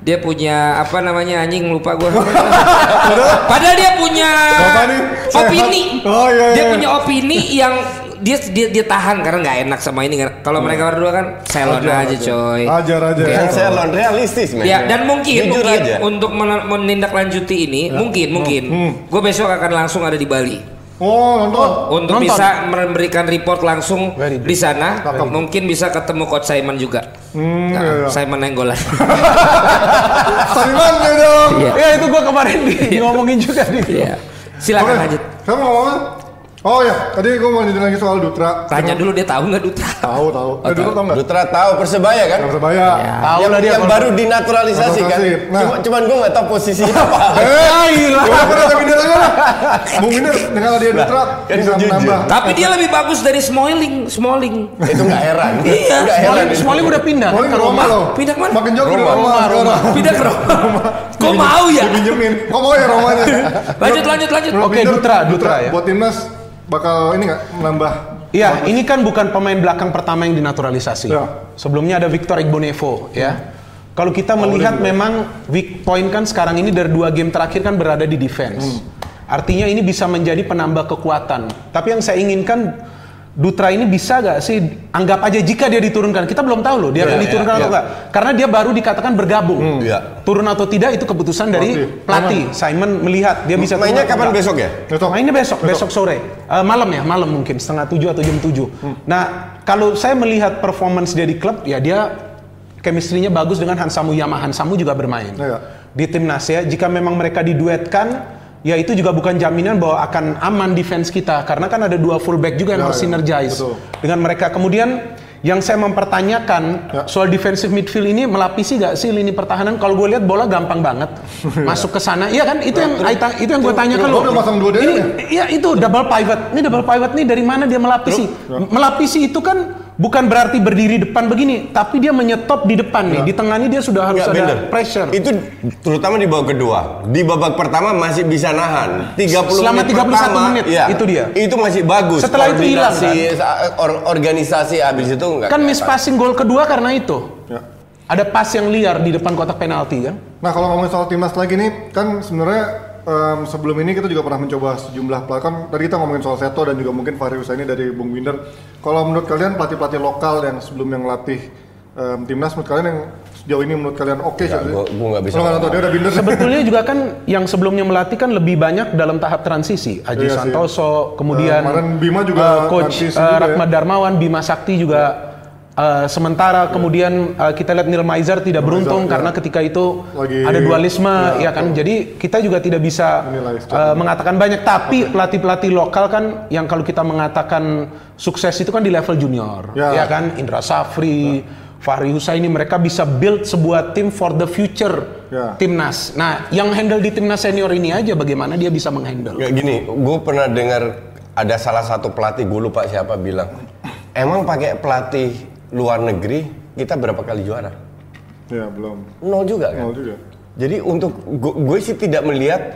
dia punya apa namanya anjing lupa gue. Padahal dia punya opini. Oh, iya, Dia iya. punya opini yang dia dia, dia tahan karena nggak enak sama ini kan. Kalau mereka berdua kan selon Ajar, aja ajar. coy. Ajar aja. Oke. Kan saya lon realistis, men. Ya dan mungkin Jujur mungkin aja. untuk men- menindaklanjuti ini mungkin mungkin gue besok akan langsung ada di Bali Oh, nonton. untuk Nonton. bisa memberikan report langsung di sana mungkin bisa ketemu coach Simon juga Hmm, Nah, iya, iya. Simon Nenggolan Simon ya dong. Iya. Ya itu gue kemarin di ngomongin juga di. Iya. silakan lanjut Kamu ngomong? Oh ya, tadi gue mau lanjutin lagi soal Dutra. tanya dulu dia tahu nggak Dutra Tahu tahu. Eh, Dutra tahu nggak? Dutra tahu persebaya kan? Persebaya. Tahu yang lah dia yang kalau- baru dinaturalisasi kan? Nah. Cuma, cuman gue nggak tahu posisinya apa. Eh, gila. Gue pernah Minder aja lah. Bung Minder dengan dia Dutra kan bisa menambah. tapi dia lebih bagus dari Smalling Smalling Itu nggak heran. Iya. Nggak heran. Smalling, Smalling udah pindah Smalling ke Roma loh. Pindah ke mana? Makin jauh ke Roma. Roma. Roma. pindah ke Roma kok mau ya Dipinjemin. Kok mau ya Romanya? lanjut lanjut lanjut Oke, Dutra, Dutra ya. Buat timnas bakal ini nggak menambah Iya, ini kan bukan pemain belakang pertama yang dinaturalisasi. Ya. Sebelumnya ada Victor Igbonevo, ya. Kalau kita melihat memang weak point kan sekarang ini dari dua game terakhir kan berada di defense. Artinya ini bisa menjadi penambah kekuatan. Tapi yang saya inginkan Dutra ini bisa gak sih anggap aja jika dia diturunkan kita belum tahu loh dia Iya, akan iya, diturunkan atau iya. enggak karena dia baru dikatakan bergabung Iya. turun atau tidak itu keputusan dari Pelatih. pelatih Simon melihat dia bisa Mainnya turun atau kapan enggak. besok ya? Besok. Mainnya besok, besok sore. Eh, malam ya, malam mungkin setengah tujuh atau jam tujuh. Nah, kalau saya melihat performance dia di klub, ya dia chemistry-nya bagus dengan Hansamu Yama. Hansamu juga bermain Iya. di timnas ya. Jika memang mereka diduetkan, ya itu juga bukan jaminan bahwa akan aman defense kita karena kan ada dua fullback juga yang Ya, harus ya, synergize betul. dengan mereka. Kemudian yang saya mempertanyakan Ya. soal defensive midfield ini melapisi gak sih lini pertahanan? Kalau gue lihat bola gampang banget masuk ke sana. Iya kan? Itu yang itu yang gue masang dua DM Ini ya? Iya itu double pivot. Ini double pivot nih dari mana dia melapisi? Melapisi itu kan bukan berarti berdiri depan begini, tapi dia menyetop di depan nih. Di tengah ini dia sudah harus Nggak, ada bener. pressure. Itu terutama di babak kedua. Di babak pertama masih bisa nahan. 30 Selama menit 31 pertama, menit, iya, itu dia. Itu masih bagus. Setelah itu hilang, Koordinasi, or- organisasi habis itu enggak. kan miss passing gol kedua karena itu. Ya. Ada pas yang liar di depan kotak penalti kan? Nah kalau ngomongin soal timnas lagi nih, kan sebenarnya em, sebelum ini kita juga pernah mencoba sejumlah pelatih. Kan tadi kita ngomongin soal Seto dan juga mungkin Fahri Husaini dari Bung Winder. Kalau menurut kalian pelatih-pelatih lokal yang sebelum yang latih em, timnas, menurut kalian yang sejauh ini menurut kalian oke Ya, sih? gua- gua nggak bisa nonton, dia udah Binder. Sebetulnya juga kan yang sebelumnya melatih kan lebih banyak dalam tahap transisi. Aji Iya sih. Santoso, kemudian Eh, kemarin Bima juga eh, coach eh, juga ya. Rahmat Darmawan, Bima Sakti juga eh, sementara kemudian eh, kita lihat Neil Maizer tidak beruntung ya. karena ketika itu Lagi- ada dualisme ya, ya kan. Jadi kita juga tidak bisa secara- mengatakan banyak tapi pelatih-pelatih lokal kan yang kalau kita mengatakan sukses itu kan di level junior Ya. ya kan Indra Safri Fahri Husaini mereka bisa build sebuah tim for the future Ya. timnas. Nah, yang handle di timnas senior ini aja bagaimana dia bisa menghandle. Nggak gini, gue pernah dengar ada salah satu pelatih gue lupa siapa bilang, emang pakai pelatih luar negeri kita berapa kali juara? Ya belum. Nol juga kan? Nol juga. Jadi untuk gue sih tidak melihat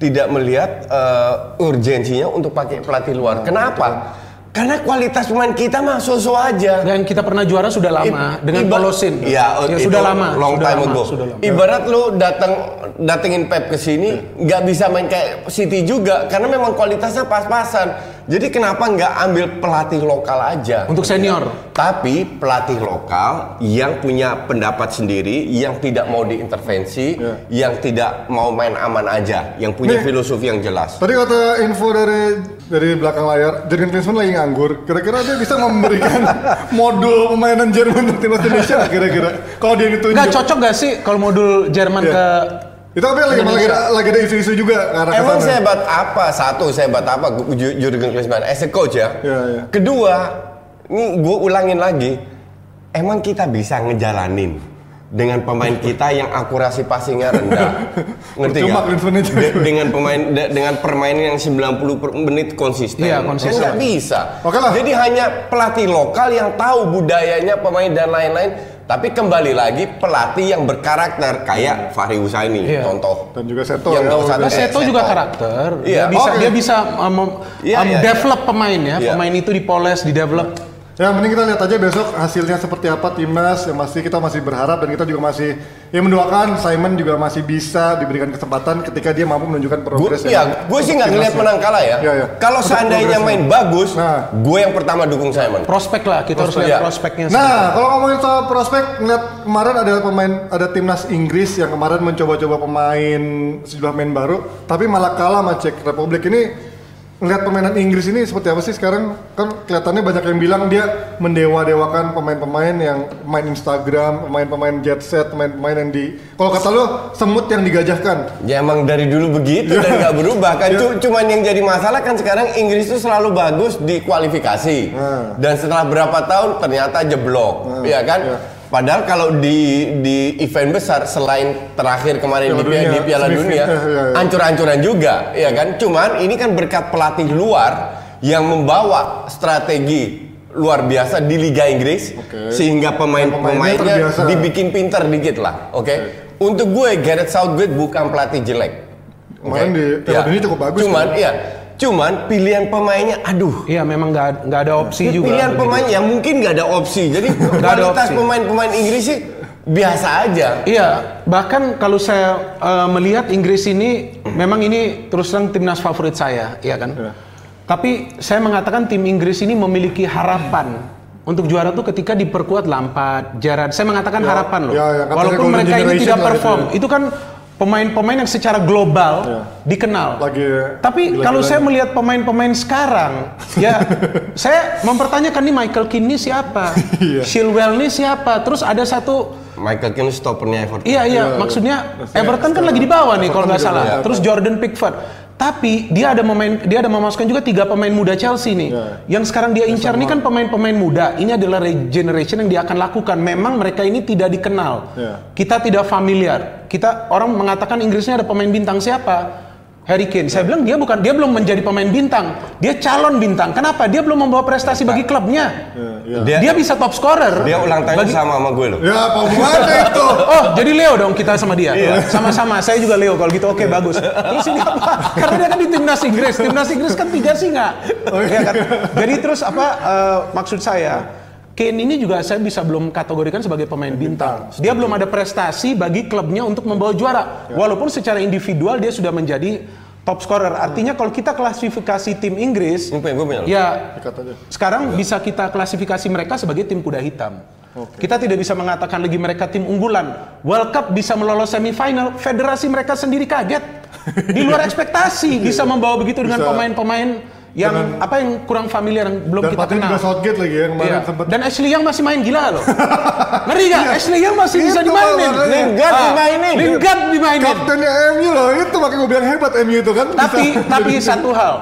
tidak melihat eh, urgensinya untuk pakai pelatih luar. Kenapa? Karena kualitas pemain kita mah so-so aja. Dan kita pernah juara sudah lama dengan Polosin. Iya, ya, itu sudah lama. Long sudah time lama, ago. Sudah lama. Ibarat lu datang datengin Pep ke sini, nggak bisa main kayak City juga karena memang kualitasnya pas-pasan. Jadi kenapa nggak ambil pelatih lokal aja? Untuk senior. Tapi pelatih lokal yang punya pendapat sendiri, yang tidak mau diintervensi, Ya. yang tidak mau main aman aja, yang punya Nih. filosofi yang jelas. Tadi kata info dari dari belakang layar, Jurgen Klinsmann lagi nganggur. Kira-kira dia bisa memberikan modul pemainan Jerman untuk timnas Indonesia nggak kira-kira? Kalau dia ditunjuk. Nggak cocok gak sih kalau modul Jerman Iya. ke Itu tapi lagi, lagi, lagi ada isu-isu juga ke arah Emang ke sana. sehebat apa? Satu, sehebat apa Ju- Jurgen Klinsmann as a coach ya? Iya, iya. Kedua, ini gue ulangin lagi. Emang kita bisa ngejalanin dengan pemain kita yang akurasi passingnya rendah. Ngerti aja. De- dengan pemain de- dengan permainan yang 90 per menit konsisten. Iya, konsisten. Kan nggak bisa. Oke lah. Jadi hanya pelatih lokal yang tahu budayanya pemain dan lain-lain. Tapi kembali lagi pelatih yang berkarakter kayak Fahri Husaini Iya. contoh. Dan juga Seto Yang ya. satu. Nah, Eh, Seto juga Seto. karakter. Iya. Dia bisa Oke. dia bisa um, um, Iya, um, iya, iya. develop pemain ya. Iya. Pemain itu dipoles, di develop. Ya mending kita lihat aja besok hasilnya seperti apa timnas yang masih kita masih berharap dan kita juga masih ya mendoakan Simon juga masih bisa diberikan kesempatan ketika dia mampu menunjukkan Gue progres iya, yang- gue sih nggak ngeliat ya. menang kalah ya. Iya, iya. Kalau seandainya main bagus, Nah. gue yang pertama dukung Simon. Prospek lah, kita harus Prospek, lihat iya. prospeknya. Nah, kalau ngomongin soal prospek, ngeliat kemarin ada pemain, ada timnas Inggris yang kemarin mencoba-coba pemain sejumlah pemain baru, tapi malah kalah sama Czech Republic ini. Ngeliat permainan Inggris ini seperti apa sih sekarang? Kan kelihatannya banyak yang bilang dia mendewa-dewakan pemain-pemain yang main Instagram, pemain-pemain jet set, pemain-pemain yang di, kalau kata lu semut yang digajahkan. Ya emang dari dulu begitu dan nggak berubah kan. Cu- Cuman yang jadi masalah kan sekarang Inggris itu selalu bagus di kualifikasi. Nah. Dan setelah berapa tahun ternyata jeblok, ya kan? iya. Padahal kalau di di event besar selain terakhir kemarin Piala di, Dunia, di Piala Dunia, eh, iya, iya. ancur-ancuran juga, ya kan? Cuman ini kan berkat pelatih luar yang membawa strategi luar biasa di Liga Inggris Oke. sehingga Pemainnya pemain-pemainnya dibikin pinter dikit lah, oke? Untuk gue Gareth Southgate bukan pelatih jelek. Kemarin Oke? di Piala Dunia cukup bagus, Cuman kan? iya, cuman pilihan pemainnya aduh. Iya, memang nggak nggak ada opsi juga. Pilihan pemain yang mungkin nggak ada opsi. Jadi kualitas pemain-pemain Inggris sih biasa aja. Iya, bahkan kalau saya eh, melihat Inggris ini memang ini terus terang timnas favorit saya, iya kan? Iya. Tapi saya mengatakan tim Inggris ini memiliki harapan untuk juara tuh ketika diperkuat Lampard, Gerrard. Saya mengatakan Ya, harapan loh. ya, ya, Walaupun mereka ini tidak lah itu perform, ya. itu kan pemain-pemain yang secara global Ya. dikenal. Lagi Tapi kalau saya melihat pemain-pemain sekarang, ya saya mempertanyakan nih Michael Keane ini siapa, Iya. Chilwell ini siapa, terus ada satu Michael Keane stoppernya Everton. Iya iya, maksudnya Everton kan lagi di bawah nih kalau nggak salah. Terus Jordan Pickford. Tapi dia ada pemain dia ada memasukkan juga tiga pemain muda Chelsea nih. Iya. Yang sekarang dia incar ini kan pemain-pemain muda. Ini adalah regeneration yang dia akan lakukan. Memang mereka ini tidak dikenal. Iya. Kita tidak familiar. Kita orang mengatakan Inggrisnya ada pemain bintang siapa? Harry Kane. Saya bilang dia bukan dia belum menjadi pemain bintang. Dia calon bintang. Kenapa? Dia belum membawa prestasi bagi klubnya. Iya, iya. Dia, Dia bisa top scorer. dia ulang tahun Bagi- sama sama gue loh. Ya, apa itu? Oh, jadi Leo dong kita sama dia. Iya. Sama-sama. Saya juga Leo kalau gitu. Oke, bagus. Terus ini apa? Karena dia kan di timnas Inggris. Timnas Inggris kan tiga singa. Iya kan? Jadi terus apa? eh, maksud saya, Kane ini juga saya bisa belum kategorikan sebagai pemain bintang. Dia belum ada prestasi bagi klubnya untuk membawa juara. Walaupun secara individual dia sudah menjadi top scorer. Artinya kalau kita klasifikasi tim Inggris, punya gue punya. ya sekarang bisa kita klasifikasi mereka sebagai tim kuda hitam. Kita tidak bisa mengatakan lagi mereka tim unggulan. World Cup bisa melolos semifinal, federasi mereka sendiri kaget. Di luar ekspektasi bisa membawa begitu dengan Bisa. pemain-pemain yang Dengan- apa yang kurang familiar yang belum Dan kita kenal. juga Southgate lagi ya kemarin Iya. sempat. Dan Ashley Young masih main gila loh. Ngeri gak? Ashley Young masih bisa dimainin. Lingard Ah, dimainin. Lingard dimainin. Kaptennya MU loh, itu makanya gue bilang hebat MU itu kan. tapi bisa- tapi satu hal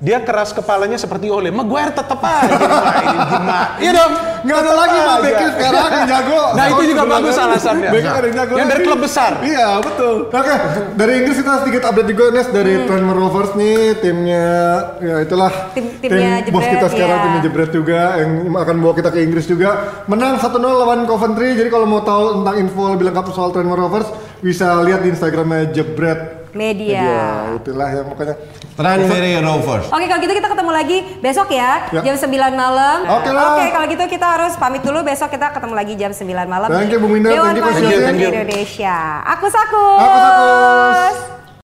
dia keras kepalanya seperti Ole Maguire tetap aja gimana iya dong Nggak ada lagi Tetep Pak. Bekir sekarang yang jago. Nah, itu juga bagus alasannya. Nah, ada yang jago yang dari klub besar. Iya betul. Oke, dari Inggris kita sedikit update juga Nes dari Tranmere Rovers nih timnya ya itulah Tim- timnya tim bos kita sekarang ya. timnya Jebret juga yang akan bawa kita ke Inggris juga. Menang 1-0 lawan Coventry. Jadi kalau mau tahu tentang info lebih lengkap soal Tranmere Rovers bisa lihat di Instagramnya Jebret Media. Ya, itulah ya pokoknya. Tranmere Rovers. Oke kalau gitu kita ketemu lagi besok ya, Ya. jam 9 malam. Oke lah. Oke kalau gitu kita harus pamit dulu besok kita ketemu lagi jam 9 malam. Thank you, Bung Winda. Dewan Thank you, Coach Pers. Indonesia. Aku Sakus. Aku Sakus.